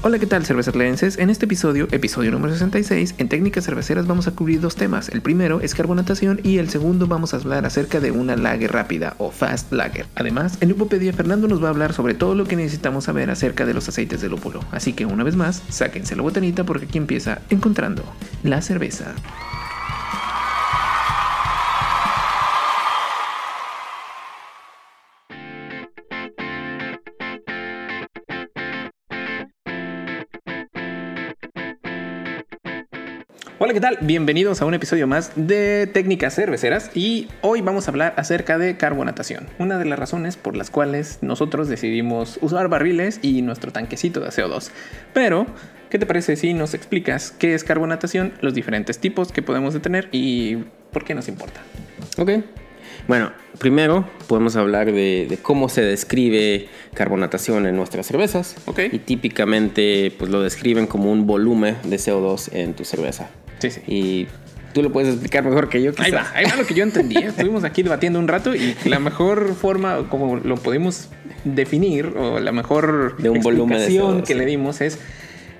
Hola, ¿qué tal, cervecerenses? En este episodio, episodio número 66, en técnicas cerveceras vamos a cubrir dos temas. El primero es carbonatación y el segundo vamos a hablar acerca de una lager rápida o fast lager. Además, en Lupopedia Fernando nos va a hablar sobre todo lo que necesitamos saber acerca de los aceites de lúpulo. Así que una vez más, sáquense la botanita porque aquí empieza encontrando la cerveza. Hola, ¿qué tal? Bienvenidos a un episodio más de Técnicas Cerveceras y hoy vamos a hablar acerca de carbonatación, una de las razones por las cuales nosotros decidimos usar barriles y nuestro tanquecito de CO2. Pero, ¿qué te parece si nos explicas qué es carbonatación, los diferentes tipos que podemos tener y por qué nos importa? Ok. Bueno, primero podemos hablar de, de, cómo se describe carbonatación en nuestras cervezas. Ok. Y típicamente pues, lo describen como un volumen de CO2 en tu cerveza. Sí, sí. Y tú lo puedes explicar mejor que yo. Quizá. Ahí va, ahí va lo que yo entendí. Estuvimos aquí debatiendo un rato y la mejor forma, como lo podemos definir, o la mejor De un volumen de explicación CO2, que sí. le dimos es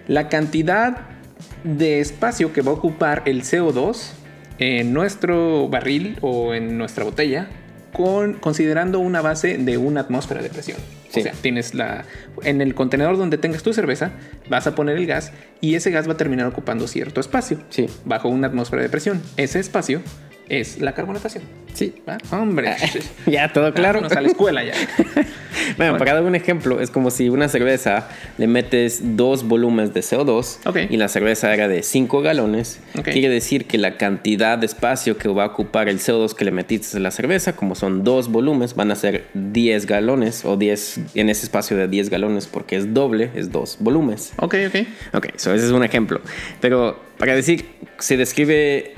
la cantidad de espacio que va a ocupar el CO2 en nuestro barril o en nuestra botella, con, considerando una base de una atmósfera de presión. Sí. O sea, tienes la. En el contenedor donde tengas tu cerveza, vas a poner el gas y ese gas va a terminar ocupando cierto espacio Sí. bajo una atmósfera de presión. Ese espacio es la carbonatación. Sí. ¿va? Hombre, Ya, todo claro. Vámonos a la escuela ya. Bueno, para dar un ejemplo, es como si una cerveza le metes dos volúmenes de CO2 Ok. y la cerveza era de 5 galones. Quiere decir que la cantidad de espacio que va a ocupar el CO2 que le metiste a la cerveza, como son dos volúmenes, van a ser 10 galones o 10 en ese espacio de 10 galones porque es doble, es dos volúmenes. Ok, ok. Ok, so ese es un ejemplo. Pero para decir, se describe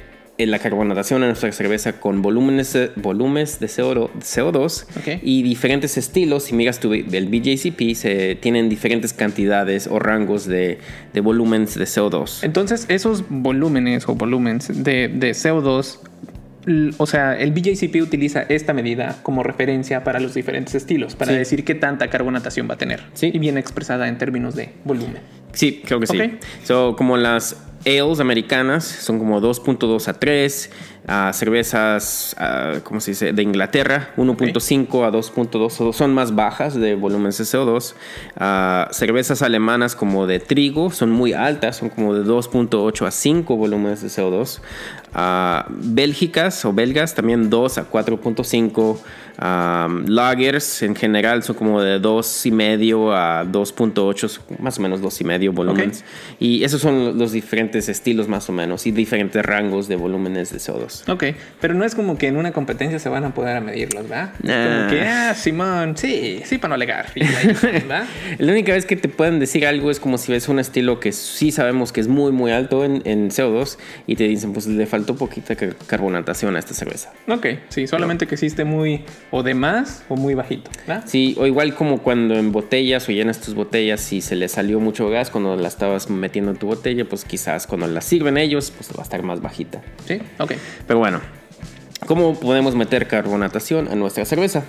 la carbonatación en nuestra cerveza con volúmenes, de- volúmenes de CO2, CO2 Ok. y diferentes estilos. Si miras tu, el BJCP, se tienen diferentes cantidades o rangos de, de volúmenes de CO2. Entonces, esos volúmenes o volúmenes de, de CO2, l- o sea, el BJCP utiliza esta medida como referencia para los diferentes estilos, para Sí. decir qué tanta carbonatación va a tener. Sí. Y viene expresada en términos de volumen. Sí, creo que sí. Ok. So, como las ales americanas son como 2.2 a 3, ah, cervezas, ¿cómo se dice? De Inglaterra, 1.5 a 2.2, o son más bajas de volumen de CO2. Ah, cervezas alemanas como de trigo son muy altas, son como de 2.8 a 5 volúmenes de CO2. Ah, bélgicas o belgas también 2 a 4.5. Um, lagers en general son como de 2,5 a 2.8, más o menos 2,5 volúmenes. Y esos son los diferentes estilos más o menos y diferentes rangos de volúmenes de CO2. Ok, pero no es como que en una competencia se van a poder a medirlos, ¿verdad? Nah. Como que, ah, Simón, sí, sí, para no alegar. La única vez que te pueden decir algo es como si ves un estilo que sí sabemos que es muy muy alto en, en CO2 y te dicen pues le faltó poquita car- carbonatación a esta cerveza. Ok, sí, solamente que sí esté muy o de más o muy bajito, ¿verdad? Sí, o igual como cuando en botellas o llenas tus botellas si se le salió mucho gas cuando la estabas metiendo en tu botella, pues quizás cuando la sirven ellos, pues va a estar más bajita. Sí, ok. Pero bueno, ¿cómo podemos meter carbonatación a nuestra cerveza?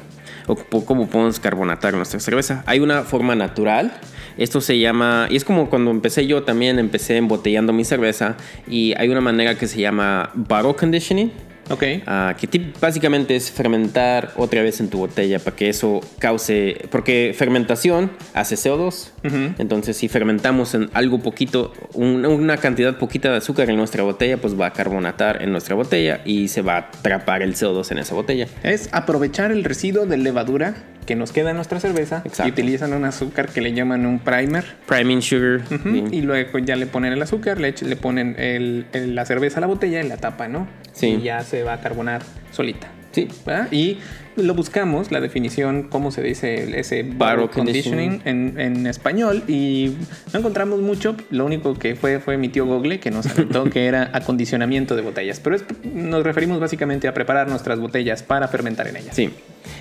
¿O cómo podemos carbonatar nuestra cerveza? Hay una forma natural. Esto se llama, y es como cuando empecé yo también, empecé embotellando mi cerveza y hay una manera que se llama bottle conditioning. Ok. Ah, que tip- básicamente es fermentar otra vez en tu botella para que eso cause, porque fermentación hace CO2. Ujú. Entonces si fermentamos en algo poquito, un- una cantidad poquita de azúcar en nuestra botella, pues va a carbonatar en nuestra botella y se va a atrapar el CO2 en esa botella. Es aprovechar el residuo de levadura que nos queda en nuestra cerveza Exacto. y utilizan un azúcar que le llaman un primer. Priming sugar. Ujú, sí. Y luego ya le ponen el azúcar, le, le ponen el- el- la cerveza a la botella y la tapa, ¿no? Sí. Y ya se va a carbonar solita. Sí. ¿verdad? Y lo buscamos, la definición, cómo se dice ese Bottle conditioning en, en español y no encontramos mucho. Lo único que fue fue mi tío Google que nos contó que era acondicionamiento de botellas. Pero es- nos referimos básicamente a preparar nuestras botellas para fermentar en ellas. Sí.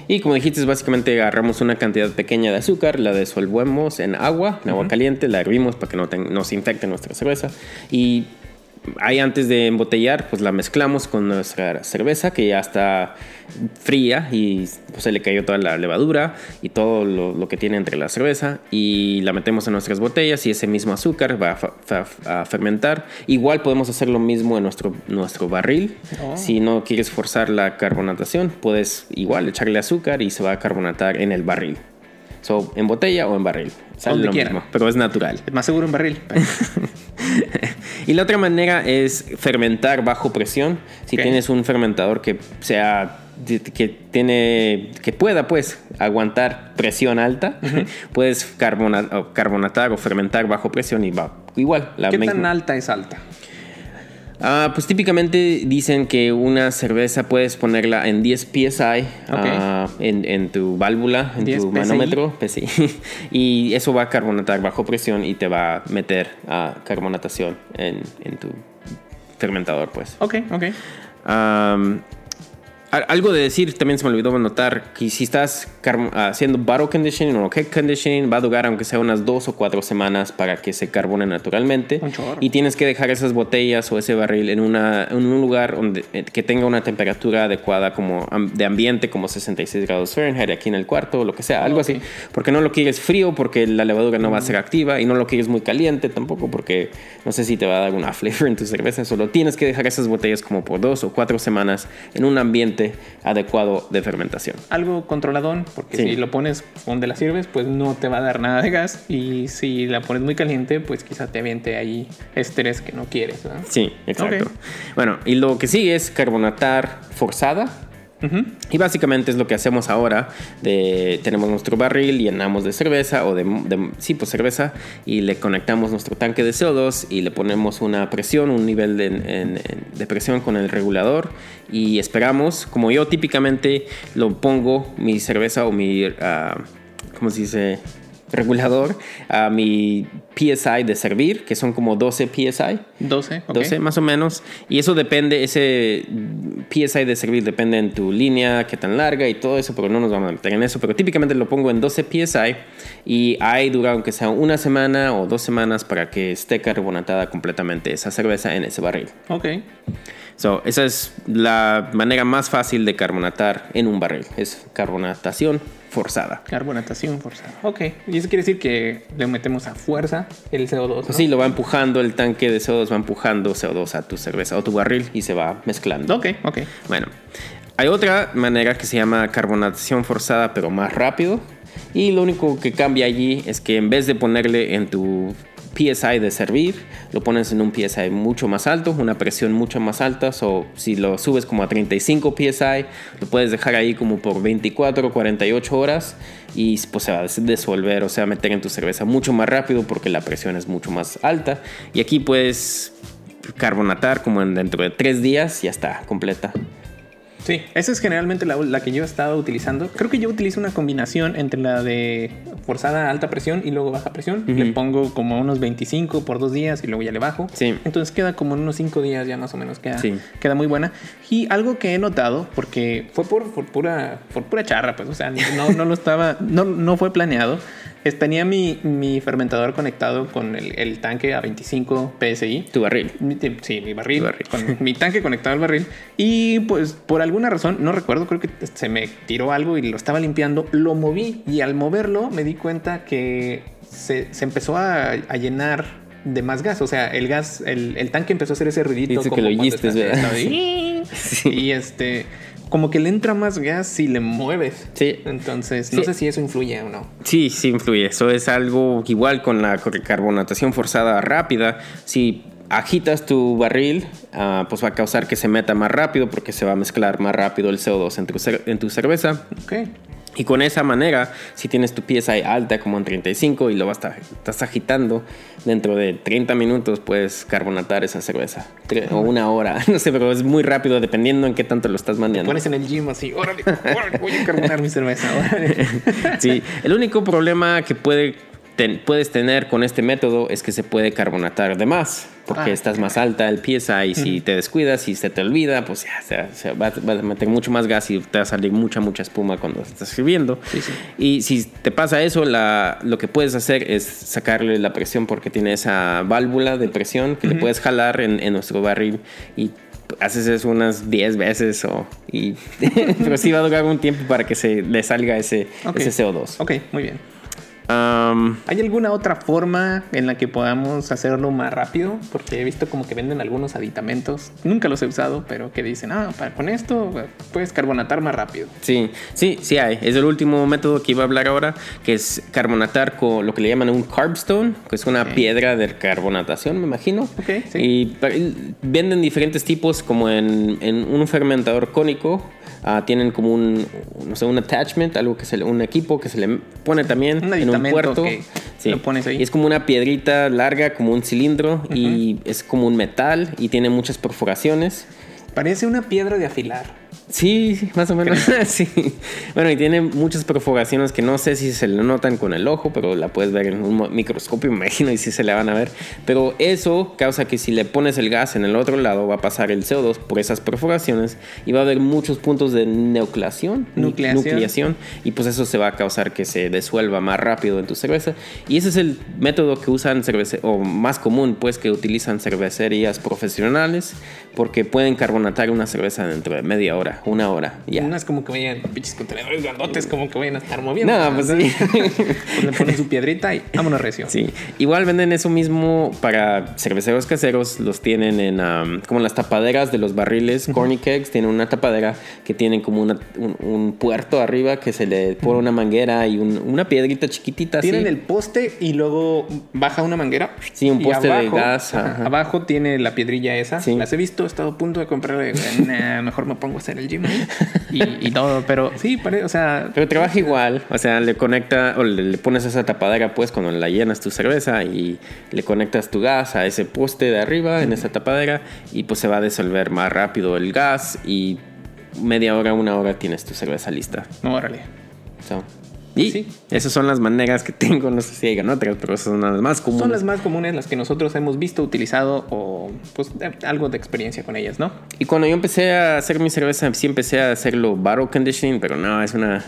Y como dijiste, básicamente agarramos una cantidad pequeña de azúcar, la disolvemos en agua, en agua caliente, la hervimos para que no ten- nos infecte nuestra cerveza. Y ahí antes de embotellar, pues la mezclamos con nuestra cerveza que ya está fría y pues, se le cayó toda la levadura y todo lo, que tiene entre la cerveza y la metemos en nuestras botellas y ese mismo azúcar va a, fermentar. Igual podemos hacer lo mismo en nuestro, nuestro barril. Oh. Si no quieres forzar la carbonatación, puedes igual echarle azúcar y se va a carbonatar en el barril. So, en botella o en barril. Sale lo mismo, pero es natural. Es más seguro en barril. y la otra manera es fermentar bajo presión. Si tienes un fermentador que sea que tiene que pueda pues aguantar presión alta, puedes carbonatar o fermentar bajo presión y va igual. La ¿Qué tan alta es alta? Ah, pues típicamente dicen que una cerveza puedes ponerla en 10 psi ah, en, tu válvula, en tu manómetro, y eso va a carbonatar bajo presión y te va a meter a carbonatación en, tu fermentador, pues. Ok, ok. Algo de decir, también se me olvidó notar que si estás haciendo bottle conditioning o cake conditioning, va a durar aunque sea unas dos o cuatro semanas para que se carbone naturalmente. Y tienes que dejar esas botellas o ese barril en, una, en un lugar donde, eh, que tenga una temperatura adecuada como de ambiente, como 66 grados Fahrenheit aquí en el cuarto o lo que sea, algo así. Porque no lo quieres frío porque la levadura no va a ser activa y no lo quieres muy caliente tampoco porque no sé si te va a dar una flavor en tu cerveza. Solo tienes que dejar esas botellas como por dos o cuatro semanas en un ambiente adecuado de fermentación. Algo controladón, porque si lo pones donde la sirves, pues no te va a dar nada de gas. Y si la pones muy caliente, pues quizá te aviente ahí estrés que no quieres. Sí, exacto. Bueno, y lo que sigue es carbonatar forzada y básicamente es lo que hacemos ahora. Tenemos nuestro barril, llenamos de cerveza o de, sí, pues cerveza y le conectamos nuestro tanque de CO2 y le ponemos una presión, un nivel de, presión con el regulador y esperamos, como yo típicamente lo pongo mi cerveza o mi, uh, ¿cómo se dice? Regulador a mi PSI de servir, que son como 12 PSI. 12, 12 más o menos. Y eso depende, ese PSI de servir depende en tu línea, qué tan larga y todo eso, pero no nos vamos a meter en eso. Pero típicamente lo pongo en 12 PSI y ahí dura aunque sea una semana o dos semanas para que esté carbonatada completamente esa cerveza en ese barril. Ok. So, esa es la manera más fácil de carbonatar en un barril. Es carbonatación forzada. Carbonatación forzada. Ok. Y eso quiere decir que le metemos a fuerza el CO2. Sí, lo va empujando, el tanque de CO2 va empujando CO2 a tu cerveza o tu barril y se va mezclando. Ok, ok. Bueno, hay otra manera que se llama carbonatación forzada, pero más rápido. Y lo único que cambia allí es que en vez de ponerle en tu PSI de servir, lo pones en un PSI mucho más alto, una presión mucho más alta, o si lo subes como a 35 PSI, lo puedes dejar ahí como por 24 o 48 horas y pues se va a disolver o sea, meter en tu cerveza mucho más rápido porque la presión es mucho más alta. Y aquí puedes carbonatar como en dentro de 3 días, ya está completa. Sí, esa es generalmente la, que yo he estado utilizando. Creo que yo utilizo una combinación entre la de forzada a alta presión y luego baja presión. Le pongo como unos 25 por dos días y luego ya le bajo. Sí. Entonces queda como en unos 5 días ya más o menos queda, queda muy buena. Y algo que he notado, porque fue por, pura, por pura charra, pues, o sea, no, no lo estaba, no, no fue planeado tenía mi, mi, fermentador conectado con el, el, tanque a 25 PSI. ¿Tu barril? sí, mi barril. Con mi tanque conectado al barril. Y pues por alguna razón, no recuerdo, creo que se me tiró algo y lo estaba limpiando. Lo moví y al moverlo me di cuenta que se, se empezó a, a llenar de más gas. O sea, el gas, el, el tanque empezó a hacer ese ruidito. como que lo oíste, ¿verdad? Sí. Y este como que le entra más gas si le mueves. Sí. Entonces, no sé si eso influye o no. Sí, sí influye. Eso es algo igual con la carbonatación forzada rápida. Si agitas tu barril, ah, pues va a causar que se meta más rápido porque se va a mezclar más rápido el CO2 en tu, en tu cerveza. Ok. Y con esa manera, si tienes tu pieza alta como en 35 y lo vas estás agitando, dentro de 30 minutos puedes carbonatar esa cerveza. O una hora, no sé, pero es muy rápido dependiendo en qué tanto lo estás mandando. pones en el gym así, voy a carbonar mi cerveza. sí, el único problema que puede puedes tener con este método es que se puede carbonatar de más, porque Ah, estás más alta el PSI y si te descuidas y se te olvida, pues ya se, se va, va a meter mucho más gas y te va a salir mucha, mucha espuma cuando estás sirviendo. Sí, sí. Y si te pasa eso, la, lo que puedes hacer es sacarle la presión porque tiene esa válvula de presión que le puedes jalar en, en nuestro barril y haces eso unas 10 veces o y pero sí va a durar un tiempo para que se le salga ese, Ok. ese CO2. Ok, muy bien. Um, ¿Hay alguna otra forma en la que podamos hacerlo más rápido? Porque he visto como que venden algunos aditamentos. Nunca los he usado, pero que dicen, ah, para, con esto eh, puedes carbonatar más rápido. Sí, sí, sí hay. Es el último método que iba a hablar ahora, que es carbonatar con lo que le llaman un carbstone, que es una Ok. piedra de carbonatación, me imagino. Ok, sí. Y venden diferentes tipos, como en, en un fermentador cónico. ah, tienen como un, no sé, un attachment, algo que se le- un equipo que se le pone también Un puerto. que lo pones ahí. Y es como una piedrita larga, como un cilindro, y es como un metal y tiene muchas perforaciones. Parece una piedra de afilar. Sí, más o menos. sí. Bueno, y tiene muchas perforaciones que no sé si se le notan con el ojo, pero la puedes ver en un microscopio, me imagino, y sí se le van a ver. Pero eso causa que si le pones el gas en el otro lado, va a pasar el CO2 por esas perforaciones y va a haber muchos puntos de nucleación. Nucleación. nucleación, y pues eso se va a causar que se disuelva más rápido en tu cerveza. Y ese es el método que usan cervece o más común, pues, que utilizan cervecerías profesionales, porque pueden carbonatar una cerveza dentro de media hora, una hora, ya. No es como que vayan pinches contenedores grandotes, como que vayan a estar moviendo. No, pues sí. Pues le ponen su piedrita y vámonos recio. Sí, igual venden eso mismo para cerveceros caseros, los tienen en um, como las tapaderas de los barriles, corny kegs, tienen una tapadera que tienen como una- un, un puerto arriba que se le pone una manguera y un- una piedrita chiquitita así. Tienen el poste y luego baja una manguera. Sí, un poste de gas, ajá, ajá. Abajo tiene la piedrilla esa. Sí. Las he visto, he estado a punto de comprarle. Nah, mejor me pongo a hacer el gym ahí. y, y todo. Pero sí, pare- o sea, Pero trabaja igual, o sea, le conecta o le, le pones esa tapadera pues cuando la llenas tu cerveza y le conectas tu gas a ese poste de arriba en esa tapadera y pues se va a disolver más rápido el gas y media hora, una hora tienes tu cerveza lista. no, órale. So, y Sí. esas son las maneras que tengo, no sé si hay otras, pero esas son las más comunes. Son las más comunes, las que nosotros hemos visto, utilizado o pues de- algo de experiencia con ellas, ¿no? Y cuando yo empecé a hacer mi cerveza, sí empecé a hacerlo bottle conditioning, pero no, es una...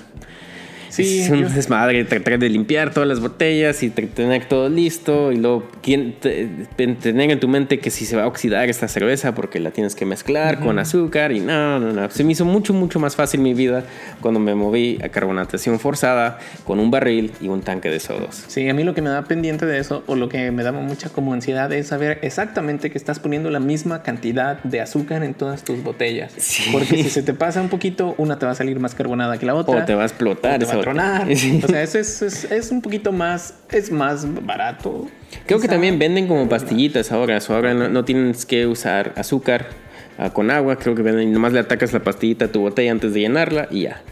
Sí, es un desmadre tratar de limpiar todas las botellas y tener todo listo y luego te- tener en tu mente que si se va a oxidar esta cerveza porque la tienes que mezclar con azúcar y no, no, no. Se me hizo mucho, mucho más fácil mi vida cuando me moví a carbonatación forzada con un barril y un tanque de sodos. Sí, a mí lo que me da pendiente de eso o lo que me da mucha como ansiedad es saber exactamente que estás poniendo la misma cantidad de azúcar en todas tus botellas. Sí. Porque si se te pasa un poquito, una te va a salir más carbonada que la otra. O te va a explotar esa a botella. tronar. Sí. O sea, eso es, es, es un poquito más, es más barato. Creo que Quizá. también venden como pastillitas ahora. so ahora no, no tienes que usar azúcar ah, con agua. Creo que venden, nomás le atacas la pastillita a tu botella antes de llenarla y ya.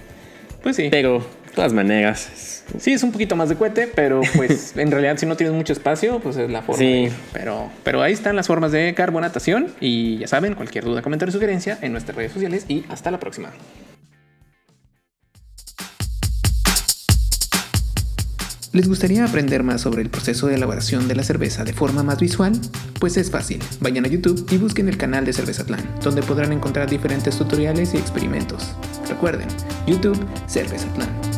Pues sí. Pero, de todas maneras. Sí, es un poquito más de cohete, pero pues en realidad si no tienes mucho espacio, pues es la forma. Sí. de. Pero, pero ahí están las formas de carbonatación y ya saben, cualquier duda, comentario, sugerencia en nuestras redes sociales y hasta la próxima. ¿Les gustaría aprender más sobre el proceso de elaboración de la cerveza de forma más visual? Pues es fácil. Vayan a YouTube y busquen el canal de Cervezatlán, donde podrán encontrar diferentes tutoriales y experimentos. Recuerden, YouTube Cervezatlán.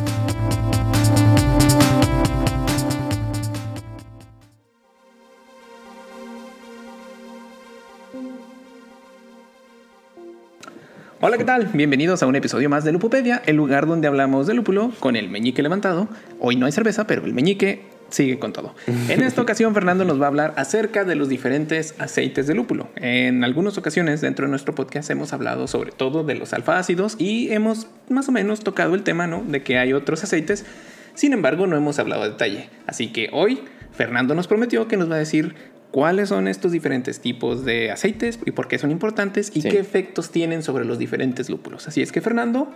Hola, ¿qué tal? Bienvenidos a un episodio más de Lupopedia, el lugar donde hablamos de lúpulo con el meñique levantado. Hoy no hay cerveza, pero el meñique sigue con todo. En esta ocasión, Fernando nos va a hablar acerca de los diferentes aceites de lúpulo. En algunas ocasiones, dentro de nuestro podcast, hemos hablado sobre todo de los alfa-ácidos y hemos más o menos tocado el tema, ¿no? De que hay otros aceites. Sin embargo, no hemos hablado a detalle. Así que hoy, Fernando nos prometió que nos va a decir cuáles son estos diferentes tipos de aceites y por qué son importantes y Sí. qué efectos tienen sobre los diferentes lúpulos. Así es que, Fernando,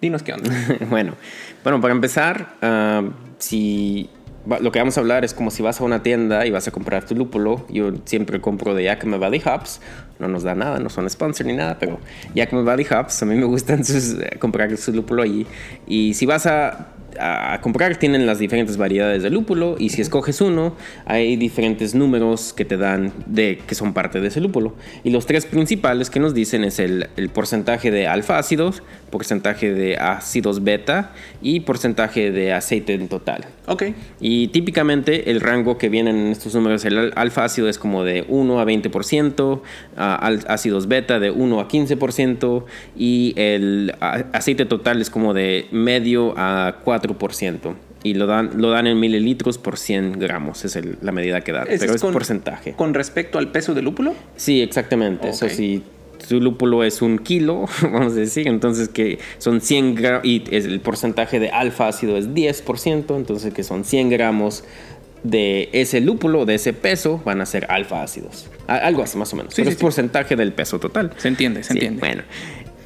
dinos qué onda. bueno, bueno, para empezar, ah, si lo que vamos a hablar es como si vas a una tienda y vas a comprar tu lúpulo. Yo siempre compro de Yakima Valley Hops. No nos da nada, no son sponsor ni nada, pero Yakima Valley Hops, a mí me gustan sus, eh, comprar su lúpulo allí. Y si vas a a comprar tienen las diferentes variedades de lúpulo y si escoges uno hay diferentes números que te dan de que son parte de ese lúpulo y los tres principales que nos dicen es el, el porcentaje de alfa ácidos porcentaje de ácidos beta y porcentaje de aceite en total Ok. y típicamente el rango que vienen en estos números el al- alfa ácido es como de 1 a 20% a- al- ácidos beta de 1 a 15% y el a- aceite total es como de medio a 4%. Y lo dan, lo dan en mililitros por 100 gramos, es el- la medida que dan, ¿Ese pero es con- porcentaje. Con respecto al peso del lúpulo. Sí, exactamente. Eso Ok. si tu lúpulo es un kilo, vamos a decir, entonces que son 100 gramos y el porcentaje de alfa ácido es 10%, entonces que son 100 gramos de ese lúpulo, de ese peso, van a ser alfa ácidos. Algo así más o menos. Sí, Pero sí, es sí. porcentaje del peso total. Se entiende, se Sí, entiende. Bueno,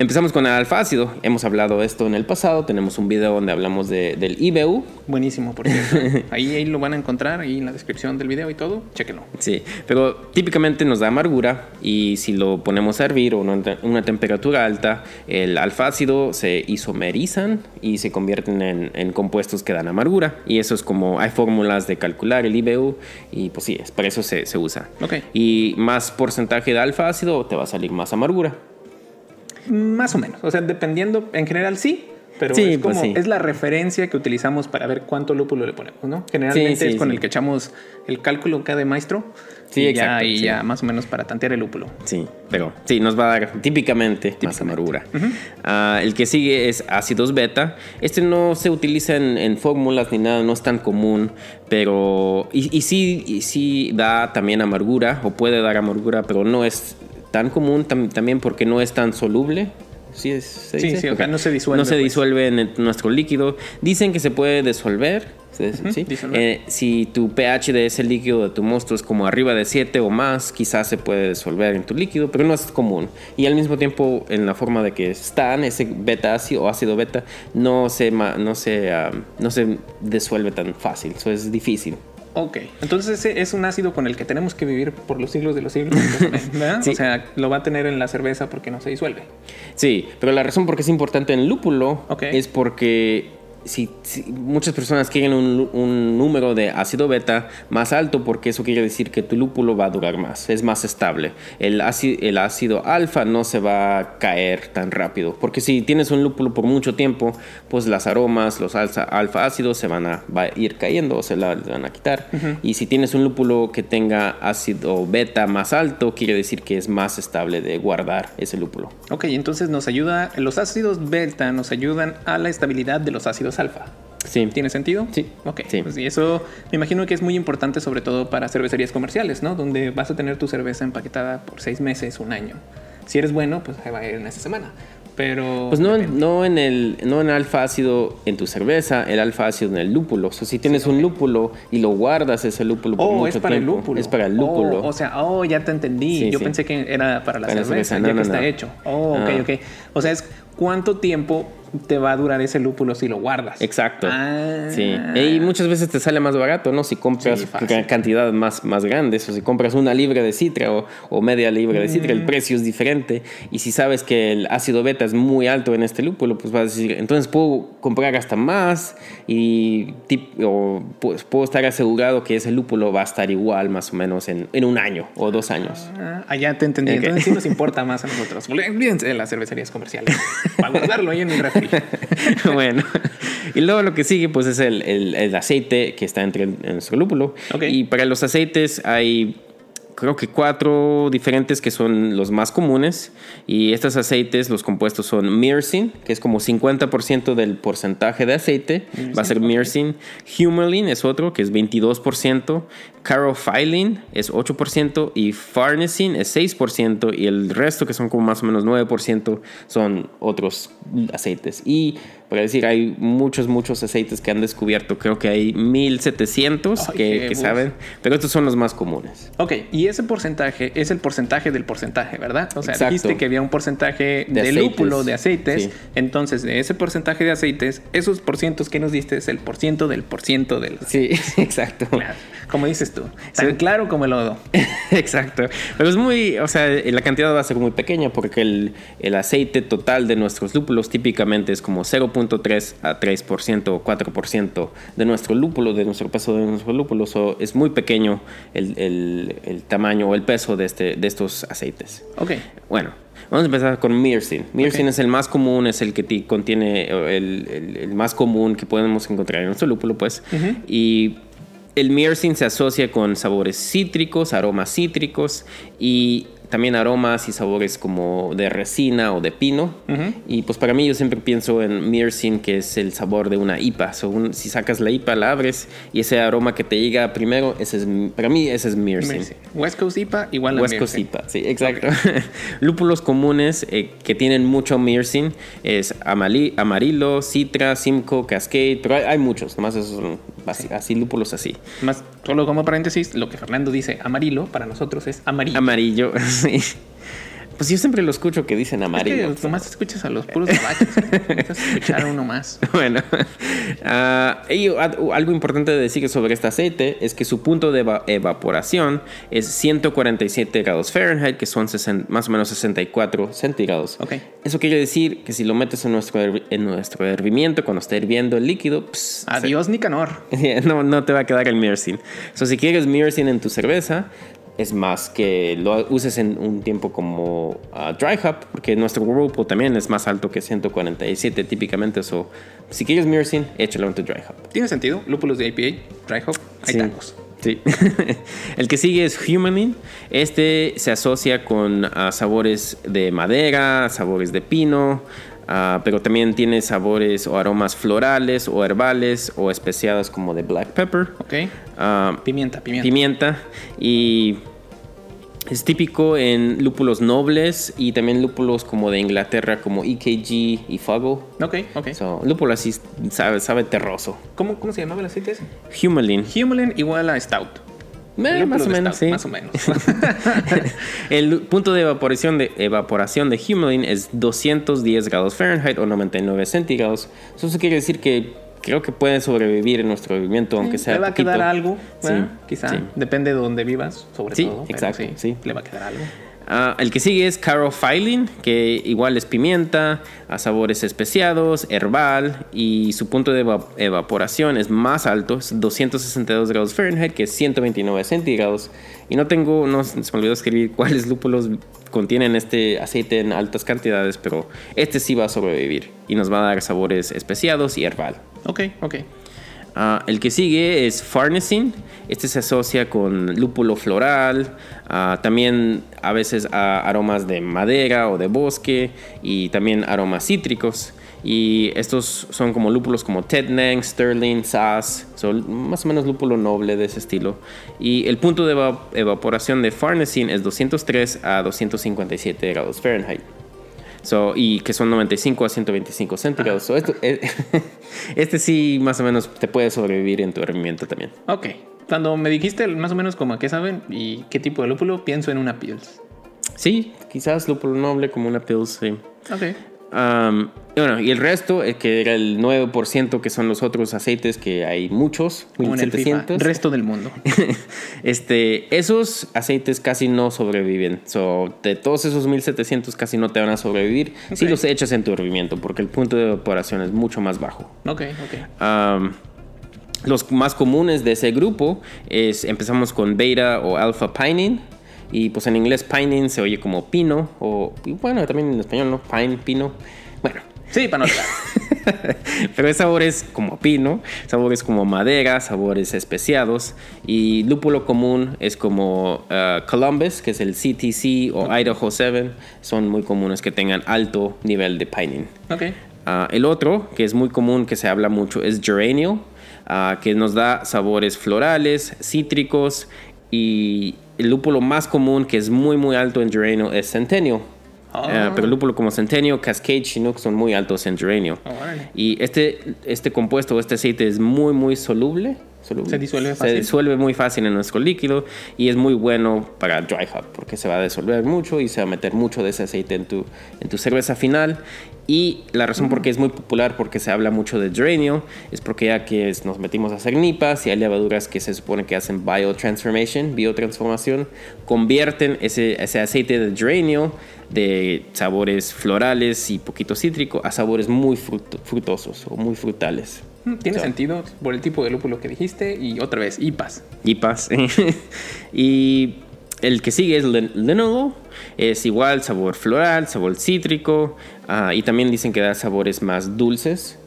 empezamos con el alfa ácido. Hemos hablado esto en el pasado. Tenemos un video donde hablamos de- del IBU, Buenísimo, por cierto. ahí, ahí lo van a encontrar, ahí en la descripción del video y todo. Chéquenlo. Sí, pero típicamente nos da amargura y si lo ponemos a hervir o a una temperatura alta, el alfa ácido se isomerizan y se convierten en, en compuestos que dan amargura. Y eso es como hay fórmulas de calcular el IBU y pues sí, es, para eso se, se usa. Ok. Y más porcentaje de alfa ácido te va a salir más amargura. Más o menos. O sea, dependiendo, en general sí. Pero Sí, es pues como, sí. es la referencia que utilizamos para ver cuánto lúpulo le ponemos, ¿no? Generalmente Sí, es con el que echamos el cálculo de maestro. Sí, y exacto, Ya, y ya más o menos para tantear el lúpulo. Sí, pero sí, nos va a dar típicamente, más amargura. Ah, el que sigue es ácidos beta. Este no se utiliza en, en fórmulas ni nada, no es tan común, pero. Y, y sí, y sí da también amargura, o puede dar amargura, pero no es tan común tam- también porque no es tan soluble. Sí, es- se Sí, dice? sí, no se disuelve, No se pues. disuelve en el- nuestro líquido. Dicen que se puede disolver. Eh, si tu pH de ese líquido de tu monstruo es como arriba de 7 o más, quizás se puede disolver en tu líquido, pero no es común. Y al mismo tiempo, en la forma de que están, ese beta ácido o ácido beta no se, no se, ah, no se disuelve tan fácil. Eso es difícil. Ok. Entonces ese es un ácido con el que tenemos que vivir por los siglos de los siglos. ¿verdad? Sí. O sea, lo va a tener en la cerveza porque no se disuelve. Sí, pero la razón por qué es importante en el lúpulo es porque si, si muchas personas quieren un, un número de ácido beta más alto porque eso quiere decir que tu lúpulo va a durar más, es más estable. El ácido, el ácido alfa no se va a caer tan rápido porque si tienes un lúpulo por mucho tiempo, pues las aromas, los alfa, alfa ácidos se van a, va a ir cayendo o se la van a quitar. Y si tienes un lúpulo que tenga ácido beta más alto, quiere decir que es más estable de guardar ese lúpulo. Ok, entonces nos ayuda, los ácidos beta nos ayudan a la estabilidad de los ácidos alfa. Sí. ¿Tiene sentido? Sí. Ok. Sí. Pues y eso me imagino que es muy importante, sobre todo para cervecerías comerciales, ¿no? Donde vas a tener tu cerveza empaquetada por seis meses, un año. Si eres bueno, pues ahí va a ir en esa semana. Pero. Pues no, depende. no en el no en alfa ácido en tu cerveza, el alfa ácido en el lúpulo. O sea, si tienes un lúpulo y lo guardas ese lúpulo por Oh, mucho es para el tiempo, lúpulo. es para el lúpulo. Oh, o sea, oh, ya te entendí. Sí, Yo sí. pensé que era para la Para cerveza, cerveza. ya No, que no, está no. hecho. Oh, ok, Ah. ok. O sea, es cuánto tiempo te va a durar ese lúpulo si lo guardas. Exacto. Ah. Sí. Y muchas veces te sale más barato, ¿no? Si compras Sí, cantidades más, más grandes o si compras una libra de citra o, o media libra de citra, Mm. el precio es diferente. Y si sabes que el ácido beta es muy alto en este lúpulo, pues vas a decir, entonces puedo comprar hasta más y tip- o, pues, puedo estar asegurado que ese lúpulo va a estar igual más o menos en, en un año o dos años. Ah, ah, ya te entendí. Ok. Entonces sí nos importa más a nosotros. Olvídense de las cervecerías comerciales. Para guardarlo ahí en el refri. bueno, y luego lo que sigue pues es el, el- el aceite que está entre el- en nuestro lúpulo. Y para los aceites hay creo que cuatro diferentes que son los más comunes. Y estos aceites, los compuestos son myrcene, que es como 50% del porcentaje de aceite. Va a ser myrcene. Humulene es otro, que es 22%. Carophyllene es 8%. Y farnesene es 6%. Y el resto, que son como más o menos 9%, son otros aceites. Y para decir, hay muchos, muchos aceites que han descubierto. Creo que hay 1700 Ay, que, saben. Pero estos son los más comunes. Ok, y ese porcentaje es el porcentaje del porcentaje, ¿verdad? O sea, Exacto. dijiste que había un porcentaje De de, lúpulo de aceites. Sí. Entonces, de ese porcentaje de aceites, esos porcientos que nos diste es el porciento del porciento del. Sí, exacto. Claro. Como dices dices tú. Tan claro como el lodo. Exacto. Pero es muy, o sea, la cantidad va a ser muy pequeña porque el, el aceite total de nuestros lúpulos típicamente es como 0.3 a 3% o 4% de nuestro lúpulo, de nuestro peso de nuestro lúpulo. So, es muy pequeño el, el, el, tamaño o el peso de, este, de estos aceites. Ok. Bueno, Vamos a empezar con myrcene. Myrcene es el más común, es el que contiene el, el, el, más común que podemos encontrar en nuestro lúpulo, pues. Y el myrcene se asocia con sabores cítricos, aromas cítricos y también aromas y sabores como de resina o de pino. Y pues para mí yo siempre pienso en myrcene, que es el sabor de una IPA. si sacas la IPA, la abres y ese aroma que te llega primero, ese es, para mí ese es myrcene. West Coast IPA igual a West Coast IPA, sí, exacto. Lúpulos comunes eh, que tienen mucho myrcene es amarillo, citra, simcoe, cascade, pero hay, muchos, nomás esos son así, así, lúpulos así. Más, solo como paréntesis, lo que Fernando dice amarillo, para nosotros es amarillo. Amarillo, sí. Pues yo siempre lo escucho que dicen amarillo. Es que nomás escuchas a los puros. Necesitas escuchar uno más. Bueno, uh, y algo importante de decir sobre este aceite es que su punto de evaporación es 147 grados Fahrenheit, que son más o menos 64 centígrados. Okay. Eso quiere decir que si lo metes en nuestro, en nuestro hervimiento, cuando está hirviendo el líquido, pues, adiós se... Nicanor. no, no te va a quedar el myrcene. So, si quieres myrcene en tu cerveza, es más que lo uses en un tiempo como uh, dry hop, porque nuestro grupo también es más alto que 147 típicamente. So, si quieres myrcene, échalo en tu dry hop. Tiene sentido. Lúpulos de IPA, dry hop, hay sí. tacos. Sí. El que sigue es Humanin. Este se asocia con uh, sabores de madera, sabores de pino, Uh, pero también tiene sabores o aromas florales o herbales o especiadas como de black pepper. Ok. Uh, pimienta, pimienta. Pimienta. Y es típico en lúpulos nobles y también lúpulos como de Inglaterra, como EKG y Fuggle. Ok, ok. So, lúpulo así sabe, sabe terroso. ¿Cómo, ¿Cómo se llamaba el aceite ese? Humalin. Humalin igual a Stout. Eh, más o menos, stout, sí. Más o menos. el punto de evaporación de, evaporación de Humalin es 210 grados Fahrenheit o 99 centígrados. Eso quiere decir que creo que puede sobrevivir en nuestro vivimiento, aunque sea. Le va poquito. a quedar algo, Sí, quizá. sí. Depende de dónde vivas, sobre Sí, todo. exacto, sí. Le va a quedar algo. Ah, el que sigue es Carophyllene, que igual es pimienta, a sabores especiados, herbal, y su punto de eva- evaporación es más alto, es 262 grados Fahrenheit, que es 129 centígrados. Y no tengo, no se me olvidó escribir cuáles lúpulos contienen este aceite en altas cantidades, pero este sí va a sobrevivir y nos va a dar sabores especiados y herbal. Ok, ok. Ah, el que sigue es Farnesene. Este se asocia con lúpulo floral, ah, también a veces a aromas de madera o de bosque y también aromas cítricos. Y estos son como lúpulos como Tettnang, Sterling, Sass, son más o menos lúpulo noble de ese estilo. Y el punto de eva- evaporación de Farnesene es 203 a 257 grados Fahrenheit. So, y que son 95 a 125 centígrados. So, esto- eh, este sí más o menos te puede sobrevivir en tu herramienta también. Ok. Cuando me dijiste más o menos como a qué saben y qué tipo de lúpulo, pienso en una Pils. Sí, quizás lúpulo noble como una Pils, sí. Ok. Um, y bueno, y el resto, eh, que era el 9% que son los otros aceites, que hay muchos, Como en el FIFA. 1700. Resto del mundo. este, esos aceites casi no sobreviven. So, de todos esos 1700 casi no te van a sobrevivir si los echas en tu hervimiento, porque el punto de evaporación es mucho más bajo. Ok, ok. Um, los más comunes de ese grupo es empezamos con beta o alpha pinene y pues en inglés pinene se oye como pino o y bueno también en español no pine pino bueno Sí, para no pero es sabores como pino, sabores como madera, sabores especiados. Y lúpulo común es como uh, Columbus, que es el CTC o Idaho 7. Son muy comunes que tengan alto nivel de pinene. Ok. Ah, el otro, que es muy común, que se habla mucho, es Geranio, ah, que nos da sabores florales, cítricos. Y el lúpulo más común, que es muy, muy alto en Geranio, es Centennial. Ah. Ah, pero el lúpulo como Centennial, Cascade, Chinook son muy altos en Geranio. Órale. Y este, este compuesto, este aceite es muy, muy soluble soluble. Se disuelve fácil. Se disuelve muy fácil en nuestro líquido y es muy bueno para dry hop porque se va a disolver mucho y se va a meter mucho de ese aceite en tu, en tu cerveza final. Y la razón por qué es muy popular, porque se habla mucho de geranio, es porque ya que nos metimos a hacer nipas y hay levaduras que se supone que hacen biotransformation, biotransformación, convierten ese, ese aceite de geranio de sabores florales y poquito cítrico a sabores muy frutosos o muy frutales. Mm, tiene sentido por el tipo de lúpulo que dijiste y otra vez, IPAs. IPAs. y el que sigue es Lenolo. Es igual, sabor floral, sabor cítrico. Ah, y también dicen que da sabores más dulces.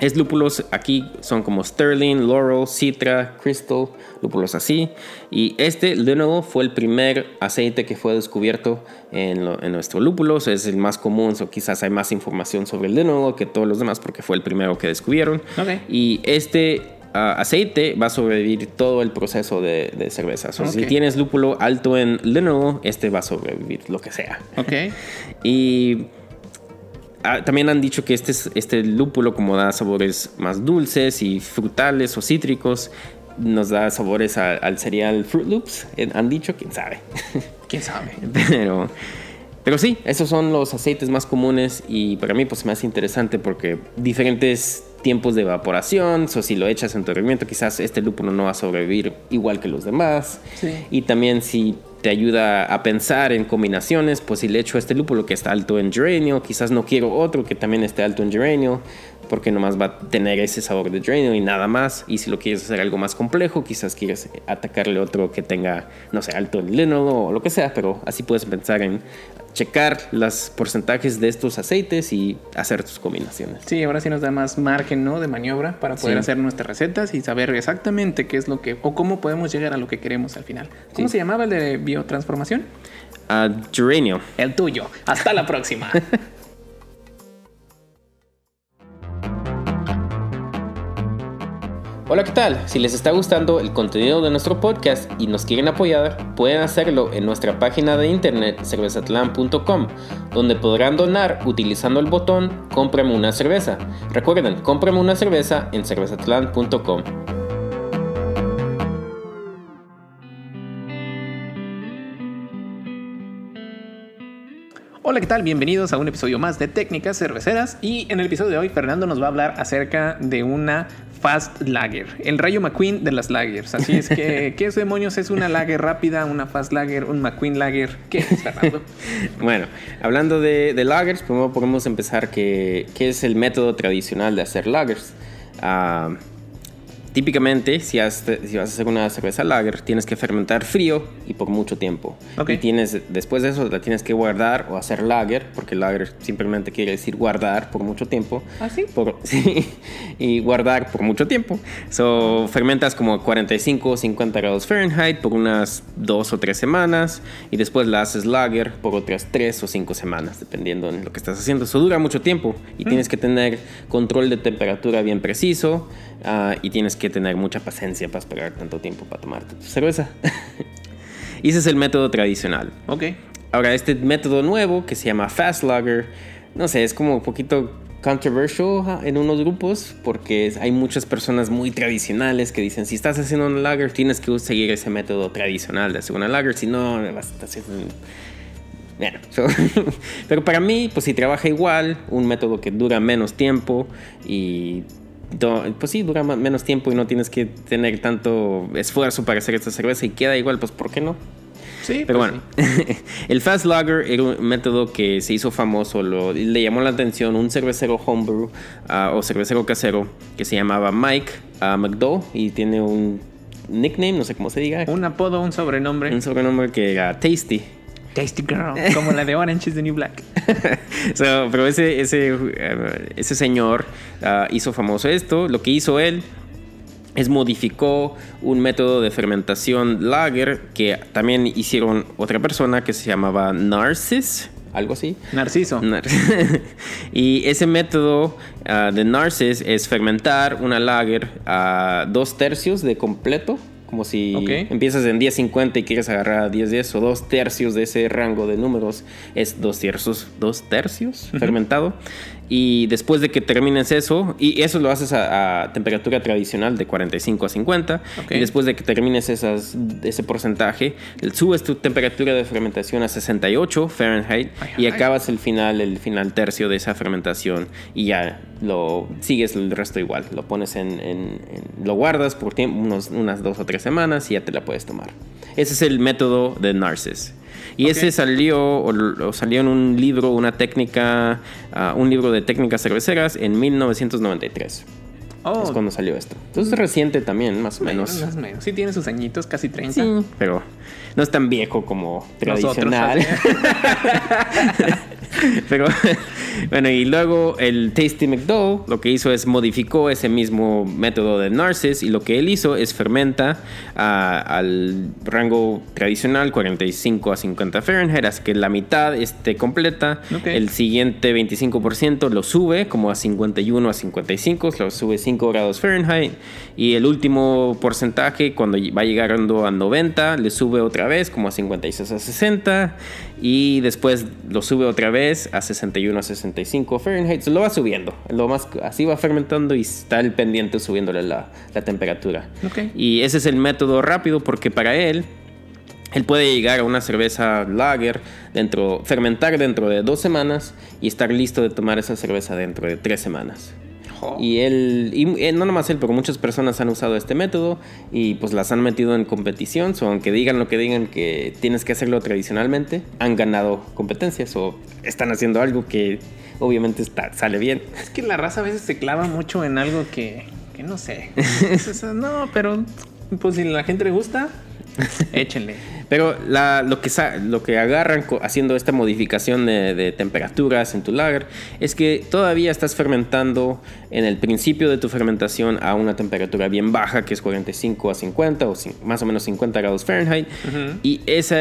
Es lúpulos, aquí son como Sterling, Laurel, Citra, Crystal, lúpulos así. Y este Lenolo fue el primer aceite que fue descubierto en, nuestro lúpulos. Es el más común, o quizás hay más información sobre el Lenolo que todos los demás porque fue el primero que descubrieron. Y este aceite va a sobrevivir todo el proceso de, cerveza. Si tienes lúpulo alto en lino, este va a sobrevivir lo que sea. Ok. y ah, también han dicho que este, este lúpulo, como da sabores más dulces y frutales o cítricos, nos da sabores al cereal Fruit Loops. Eh, han dicho, quién sabe. Quién sabe. Pero. Pero sí, esos son los aceites más comunes y para mí pues me hace interesante porque diferentes tiempos de evaporación, o si lo echas en tu herramienta, quizás este lúpulo no va a sobrevivir igual que los demás. Y también si te ayuda a pensar en combinaciones, pues si le echo este lúpulo que está alto en geranio, quizás no quiero otro que también esté alto en geranio, porque nomás va a tener ese sabor de geranio y nada más. Y si lo quieres hacer algo más complejo, quizás quieres atacarle otro que tenga, no sé, alto en lino o lo que sea, pero así puedes pensar en checar los porcentajes de estos aceites y hacer tus combinaciones. Sí, ahora sí nos da más margen ¿no? de maniobra para poder hacer nuestras recetas y saber exactamente qué es lo que o cómo podemos llegar a lo que queremos al final. ¿Cómo se llamaba el de biotransformación? Uh, geranio. El tuyo. Hasta la próxima. Hola, ¿qué tal? Si les está gustando el contenido de nuestro podcast y nos quieren apoyar, pueden hacerlo en nuestra página de internet cervezatlan.com, donde podrán donar utilizando el botón Cómprame una cerveza. Recuerden, cómprame una cerveza en cervezatlan.com. Hola, ¿qué tal? Bienvenidos a un episodio más de Técnicas Cerveceras y en el episodio de hoy Fernando nos va a hablar acerca de una Fast Lager, el rayo McQueen de las lagers. Así es que, ¿qué demonios es una lager rápida, una Fast Lager, un McQueen Lager? ¿Qué es, Fernando? bueno, hablando de, de, lagers, primero podemos empezar que, qué es el método tradicional de hacer lagers. Uh, Típicamente, si, vas a hacer una cerveza lager, tienes que fermentar frío y por mucho tiempo. Y tienes, después de eso la tienes que guardar o hacer lager, porque lager simplemente quiere decir guardar por mucho tiempo. ¿Ah, sí? sí, y guardar por mucho tiempo. So, fermentas como 45 o 50 grados Fahrenheit por unas dos o tres semanas y después la haces lager por otras tres o cinco semanas, dependiendo de lo que estás haciendo. Eso dura mucho tiempo y mm. tienes que tener control de temperatura bien preciso uh, y tienes que tener mucha paciencia para esperar tanto tiempo para tomarte tu cerveza. y ese es el método tradicional. Ok. Ahora, este método nuevo que se llama Fast Lager, no sé, es como un poquito controversial en unos grupos porque hay muchas personas muy tradicionales que dicen si estás haciendo una lager tienes que seguir ese método tradicional de hacer una lager si no vas a estar haciendo bueno, pero para mí, pues si trabaja igual, un método que dura menos tiempo y pues sí, dura menos tiempo y no tienes que tener tanto esfuerzo para hacer esta cerveza y queda igual, pues ¿por qué no? Sí, pero pues bueno, el Fast Lager era un método que se hizo famoso, lo, le llamó la atención un cervecero homebrew ah, o cervecero casero que se llamaba Mike uh, y tiene un nickname, no sé cómo se diga. Un apodo, un sobrenombre. Un sobrenombre que era Tasty. Tasty Girl, como la de Orange is the New Black. pero ese, ese, eh, ese señor ah, hizo famoso esto. Lo que hizo él es modificó un método de fermentación lager que también hicieron otra persona que se llamaba Narcis algo así. Narciso. y ese método ah, de Narcis es fermentar una lager a dos tercios de completo como si empiezas en 10.50 y quieres agarrar 10.10 o dos tercios de ese rango de números, es dos tercios, dos tercios fermentado. Y después de que termines eso, y eso lo haces a, temperatura tradicional de 45 a 50, y después de que termines esas, ese porcentaje, subes tu temperatura de fermentación a 68 Fahrenheit y acabas el final, el final tercio de esa fermentación y ya lo sigues el resto igual. Lo pones en, lo guardas por tiempo, unos, unas dos o tres semanas y ya te la puedes tomar. Ese es el método de Narcis. Y ese salió, o, salió en un libro, una técnica, ah, un libro de técnicas cerveceras en 1993. Es cuando salió esto. Entonces es reciente también, más o menos. Más o menos. Sí, tiene sus añitos, casi 30. Sí, pero no es tan viejo como tradicional. Pero bueno, y luego el Tasty McDowell lo que hizo es modificó ese mismo método de Narcis y lo que él hizo es fermenta al rango tradicional 45 a 50 Fahrenheit, así que la mitad esté completa. El siguiente 25% lo sube como a 51 a 55, lo sube 5 grados Fahrenheit. Y el último porcentaje, cuando va llegando a 90, le sube otra vez como a 56 a 60 y después lo sube otra vez a 61 a 65 Fahrenheit. lo va subiendo. Lo más, así va fermentando y está el pendiente subiéndole la, la temperatura. Y ese es el método rápido porque para él, él puede llegar a una cerveza lager dentro, fermentar dentro de dos semanas y estar listo de tomar esa cerveza dentro de tres semanas. Y él, y eh, no nomás él, pero muchas personas han usado este método y pues las han metido en competición. O aunque digan lo que digan que tienes que hacerlo tradicionalmente, han ganado competencias o están haciendo algo que obviamente está, sale bien. Es que la raza a veces se clava mucho en algo que, que no sé. no, pero pues si la gente le gusta, échenle. Pero lo, que, lo que agarran haciendo esta modificación de, temperaturas en tu lager es que todavía estás fermentando en el principio de tu fermentación a una temperatura bien baja, que es 45 a 50 o más o menos 50 grados Fahrenheit. Y esa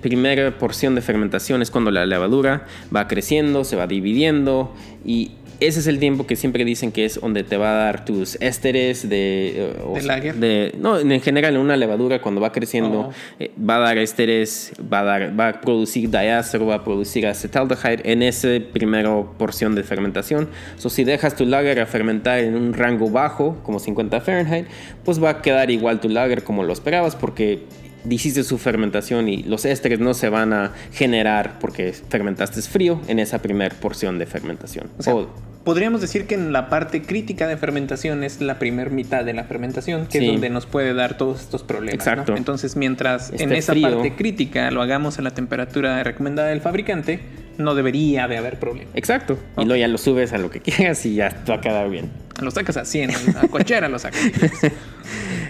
primera porción de fermentación es cuando la levadura va creciendo, se va dividiendo y ese es el tiempo que siempre dicen que es donde te va a dar tus ésteres de... ¿De lager? De, no, en general en una levadura cuando va creciendo oh. eh, va a dar ésteres, va a, dar, va a producir diácero, va a producir acetaldehyde en esa primera porción de fermentación. So, si dejas tu lager a fermentar en un rango bajo, como 50 Fahrenheit, pues va a quedar igual tu lager como lo esperabas porque hiciste su fermentación y los ésteres no se van a generar porque fermentaste frío en esa primera porción de fermentación. podríamos decir que en la parte crítica de fermentación es la primera mitad de la fermentación, que es donde nos puede dar todos estos problemas. Exacto. Entonces, mientras en esa parte crítica lo hagamos a la temperatura recomendada del fabricante, no debería de haber problema. Exacto. Y luego ya lo subes a lo que quieras y ya va a quedar bien. Lo sacas a 100, a cochera lo sacas.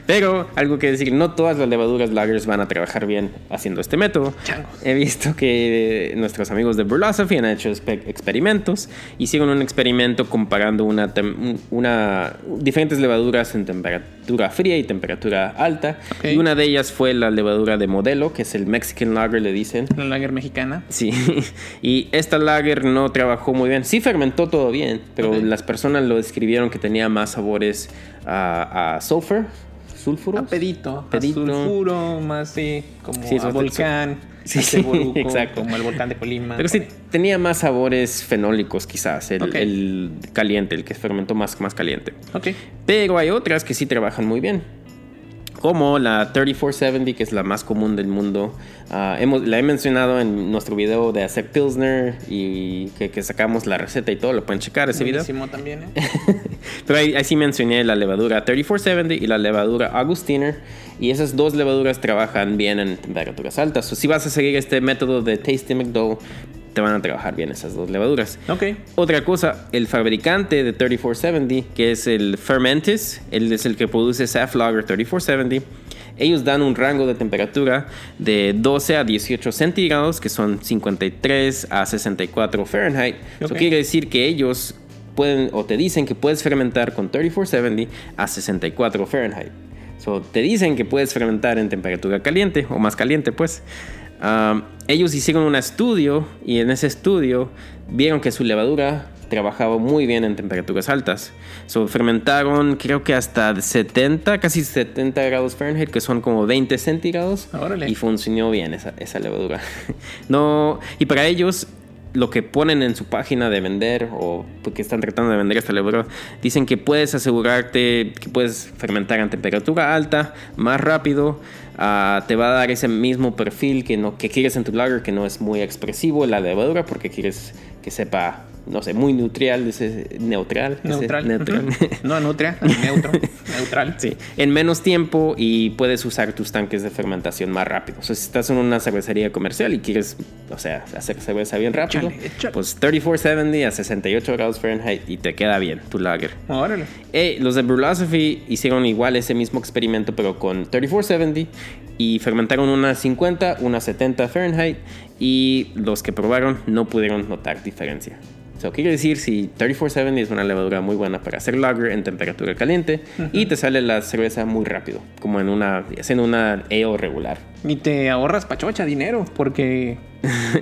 Pero algo que decir, no todas las levaduras lagers van a trabajar bien haciendo este método. He visto que nuestros amigos de Burlosophy han hecho experimentos. Hicieron un experimento comparando una, una, diferentes levaduras en temperatura fría y temperatura alta. Y una de ellas fue la levadura de modelo, que es el Mexican Lager, le dicen. La lager mexicana. Sí. Y esta lager no trabajó muy bien. Sí fermentó todo bien, pero las personas lo describieron que tenía más sabores a, a sulfur sulfuro. pedito. pedito. sulfuro, más sí, como volcán. Sí, exacto. Como el volcán de Colima. Pero sí, tenía más sabores fenólicos quizás, el, caliente, el que fermentó más, más caliente. Ok. Pero hay otras que sí trabajan muy bien como la 3470, que es la más común del mundo. Ah, hemos, la he mencionado en nuestro video de hacer Pilsner y que, sacamos la receta y todo. Lo pueden checar ese video. también, ¿eh? Pero ahí, sí mencioné la levadura 3470 y la levadura Augustiner. Y esas dos levaduras trabajan bien en temperaturas altas. O si vas a seguir este método de Tasty McDowell, van a trabajar bien esas dos levaduras. Ok. Otra cosa, el fabricante de 3470, que es el Fermentis, él es el que produce Saf Lager 3470. Ellos dan un rango de temperatura de 12 a 18 centígrados, que son 53 a 64 Fahrenheit. Eso quiere decir que ellos pueden o te dicen que puedes fermentar con 3470 a 64 Fahrenheit. So, te dicen que puedes fermentar en temperatura caliente o más caliente, pues ellos hicieron un estudio y en ese estudio vieron que su levadura trabajaba muy bien en temperaturas altas. So, fermentaron creo que hasta 70, casi 70 grados Fahrenheit, que son como 20 centígrados. Y funcionó bien esa, esa levadura. no, y para ellos lo que ponen en su página de vender o que están tratando de vender esta levadura, dicen que puedes asegurarte que puedes fermentar a temperatura alta, más rápido, uh, te va a dar ese mismo perfil que, no, que quieres en tu lager, que no es muy expresivo la levadura, porque quieres que sepa no sé, muy neutral, ese, neutral. Neutral. neutral. no nutria, neutro, neutral. Sí, en menos tiempo y puedes usar tus tanques de fermentación más rápido. O sea, si estás en una cervecería comercial y quieres, o sea, hacer cerveza bien rápido, pues 3470 a 68 grados Fahrenheit y te queda bien tu lager. Órale. Eh, los de Brulosophy hicieron igual ese mismo experimento, pero con 3470 y fermentaron una 50, una 70 Fahrenheit y los que probaron no pudieron notar diferencia. So, quiere decir si 3470 es una levadura muy buena para hacer lager en temperatura caliente y te sale la cerveza muy rápido, como en una haciendo una ale regular. Y te ahorras pachocha dinero porque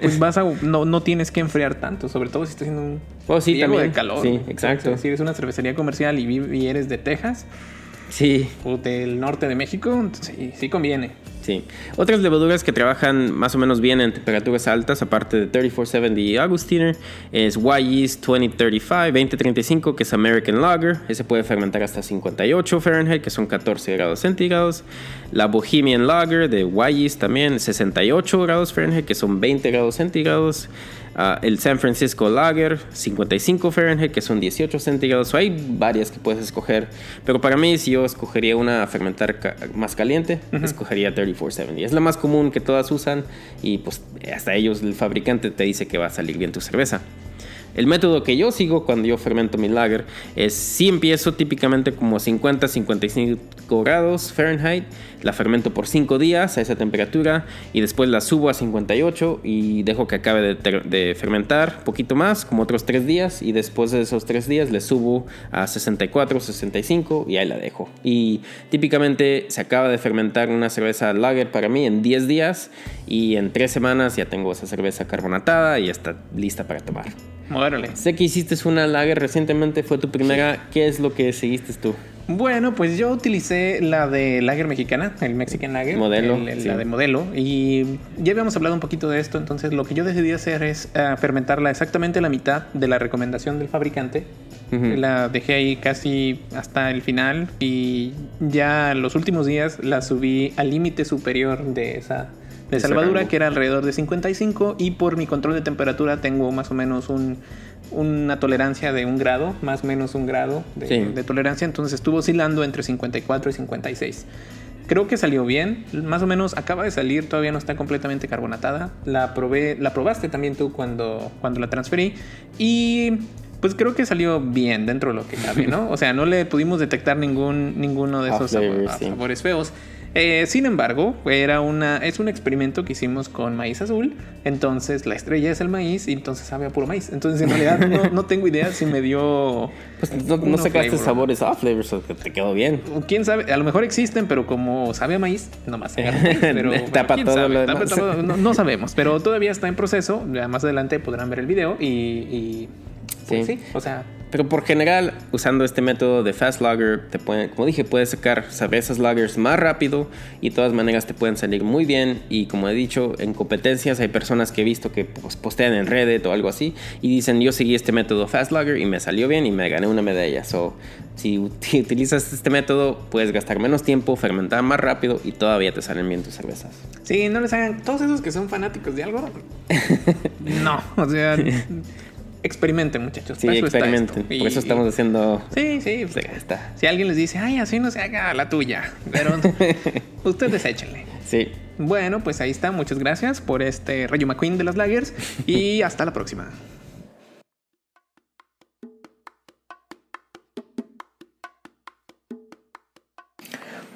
pues vas a, no, no tienes que enfriar tanto, sobre todo si estás haciendo un oh, sí, también. de calor. Sí, exacto. si eres una cervecería comercial y, y eres de Texas, sí, o del norte de México, sí, sí conviene. Sí. Otras levaduras que trabajan más o menos bien en temperaturas altas, aparte de 3470 y Augustiner, es Y-Yeast 2035, 2035, que es American Lager. Ese puede fermentar hasta 58 Fahrenheit, que son 14 grados centígrados. La Bohemian Lager de Y-Yeast también, 68 grados Fahrenheit, que son 20 grados centígrados. Ah, el San Francisco Lager, 55 Fahrenheit, que son 18 centígrados. hay varias que puedes escoger. Pero para mí, si yo escogería una a fermentar más caliente, escogería 3470. Es la más común que todas usan y pues hasta ellos, el fabricante te dice que va a salir bien tu cerveza. El método que yo sigo cuando yo fermento mi lager es si empiezo típicamente como 50-55 grados Fahrenheit, la fermento por 5 días a esa temperatura y después la subo a 58 y dejo que acabe de, fermentar un poquito más, como otros 3 días y después de esos 3 días le subo a 64, 65 y ahí la dejo. Y típicamente se acaba de fermentar una cerveza lager para mí en 10 días y en 3 semanas ya tengo esa cerveza carbonatada y está lista para tomar. Sé que hiciste una lager recientemente, fue tu primera. ¿Qué es lo que seguiste tú? Bueno, pues yo utilicé la de lager mexicana, el Mexican Lager. Modelo. La de modelo. Y ya habíamos hablado un poquito de esto, entonces lo que yo decidí hacer es eh, fermentarla exactamente la mitad de la recomendación del fabricante. La dejé ahí casi hasta el final y ya los últimos días la subí al límite superior de esa de salvadura, que era alrededor de 55, y por mi control de temperatura tengo más o menos un, una tolerancia de un grado, más o menos un grado de, tolerancia, entonces estuvo oscilando entre 54 y 56. Creo que salió bien, más o menos acaba de salir, todavía no está completamente carbonatada. La probé, la probaste también tú cuando, cuando la transferí y pues creo que salió bien dentro de lo que cabe, ¿no? O sea, no le pudimos detectar ningún ninguno de esos sabores feos. Eh, sin embargo, era una, es un experimento que hicimos con maíz azul. Entonces la estrella es el maíz y entonces sabe a puro maíz. Entonces en realidad no, tengo idea si me dio. Pues no, sacaste sabores off flavors, que te quedó bien. Quién sabe, a lo mejor existen, pero como sabe a maíz, nomás se Pero, Tapa todo no, sabemos, pero todavía está en proceso. Más adelante podrán ver el video y, pues sí. o sea, pero por general, usando este método de fast lager, te pueden, como dije, puedes sacar cervezas lagers más rápido y de todas maneras te pueden salir muy bien. Y como he dicho, en competencias hay personas que he visto que pues, postean en Reddit o algo así y dicen yo seguí este método fast lager y me salió bien y me gané una medalla. So, si utilizas este método, puedes gastar menos tiempo, fermentar más rápido y todavía te salen bien tus cervezas. Sí, no les hagan todos esos que son fanáticos de algo. no, o sea. experimenten, muchachos. Sí, experimenten. Por eso estamos haciendo. Sí, sí. Pues, está. Si alguien les dice, ay, así no se haga la tuya. Pero ustedes échenle. Sí. Bueno, pues ahí está. Muchas gracias por este Rayo McQueen de las Lagers. Y hasta la próxima.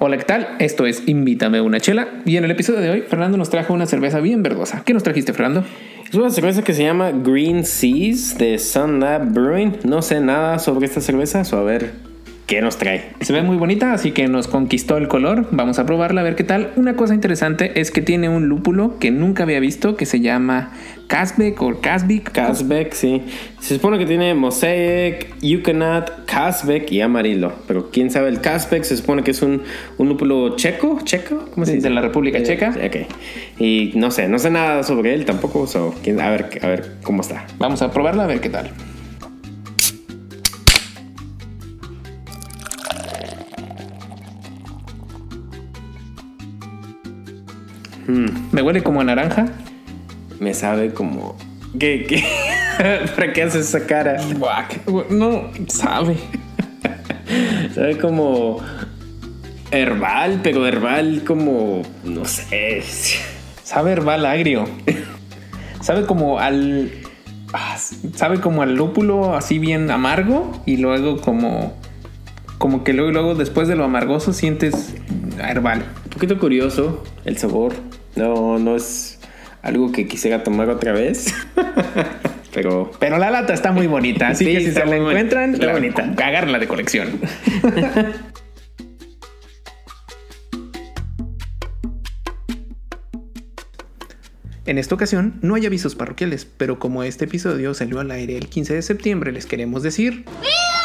Hola, ¿qué tal? Esto es Invítame una chela y en el episodio de hoy Fernando nos trajo una cerveza bien verdosa. ¿Qué nos trajiste, Fernando? Es una cerveza que se llama Green Seas de Sun Lab Brewing. No sé nada sobre esta cerveza, a ver ¿Qué nos trae? Se ve muy bonita, así que nos conquistó el color. Vamos a probarla a ver qué tal. Una cosa interesante es que tiene un lúpulo que nunca había visto que se llama Casbeck o Casbic. Casbeck, sí. Se supone que tiene Mosaic, Yukonat, Casbeck y Amarillo. Pero quién sabe, el Casbeck se supone que es un, un lúpulo checo, checo, ¿cómo se dice? De la República Eh, Checa. Ok. Y no sé, no sé nada sobre él tampoco. so, a, ver, a ver cómo está. Vamos a probarla a ver qué tal. Me huele como a naranja. Me sabe como. ¿Qué? ¿Qué? ¿Para qué haces esa cara? No, sabe. Sabe como. Herbal, pero herbal como. No sé. Sabe herbal agrio. Sabe como al. ah, Sabe como al lúpulo así bien amargo y luego como. Como que luego, luego después de lo amargoso sientes herbal. Un poquito curioso el sabor. No, no es algo que quisiera tomar otra vez. Pero Pero la lata está muy bonita, así Sí, que si se la encuentran, está la bonita. Agárrenla de colección. En esta ocasión no hay avisos parroquiales, pero como este episodio salió al aire el 15 de septiembre, les queremos decir... ¡Viva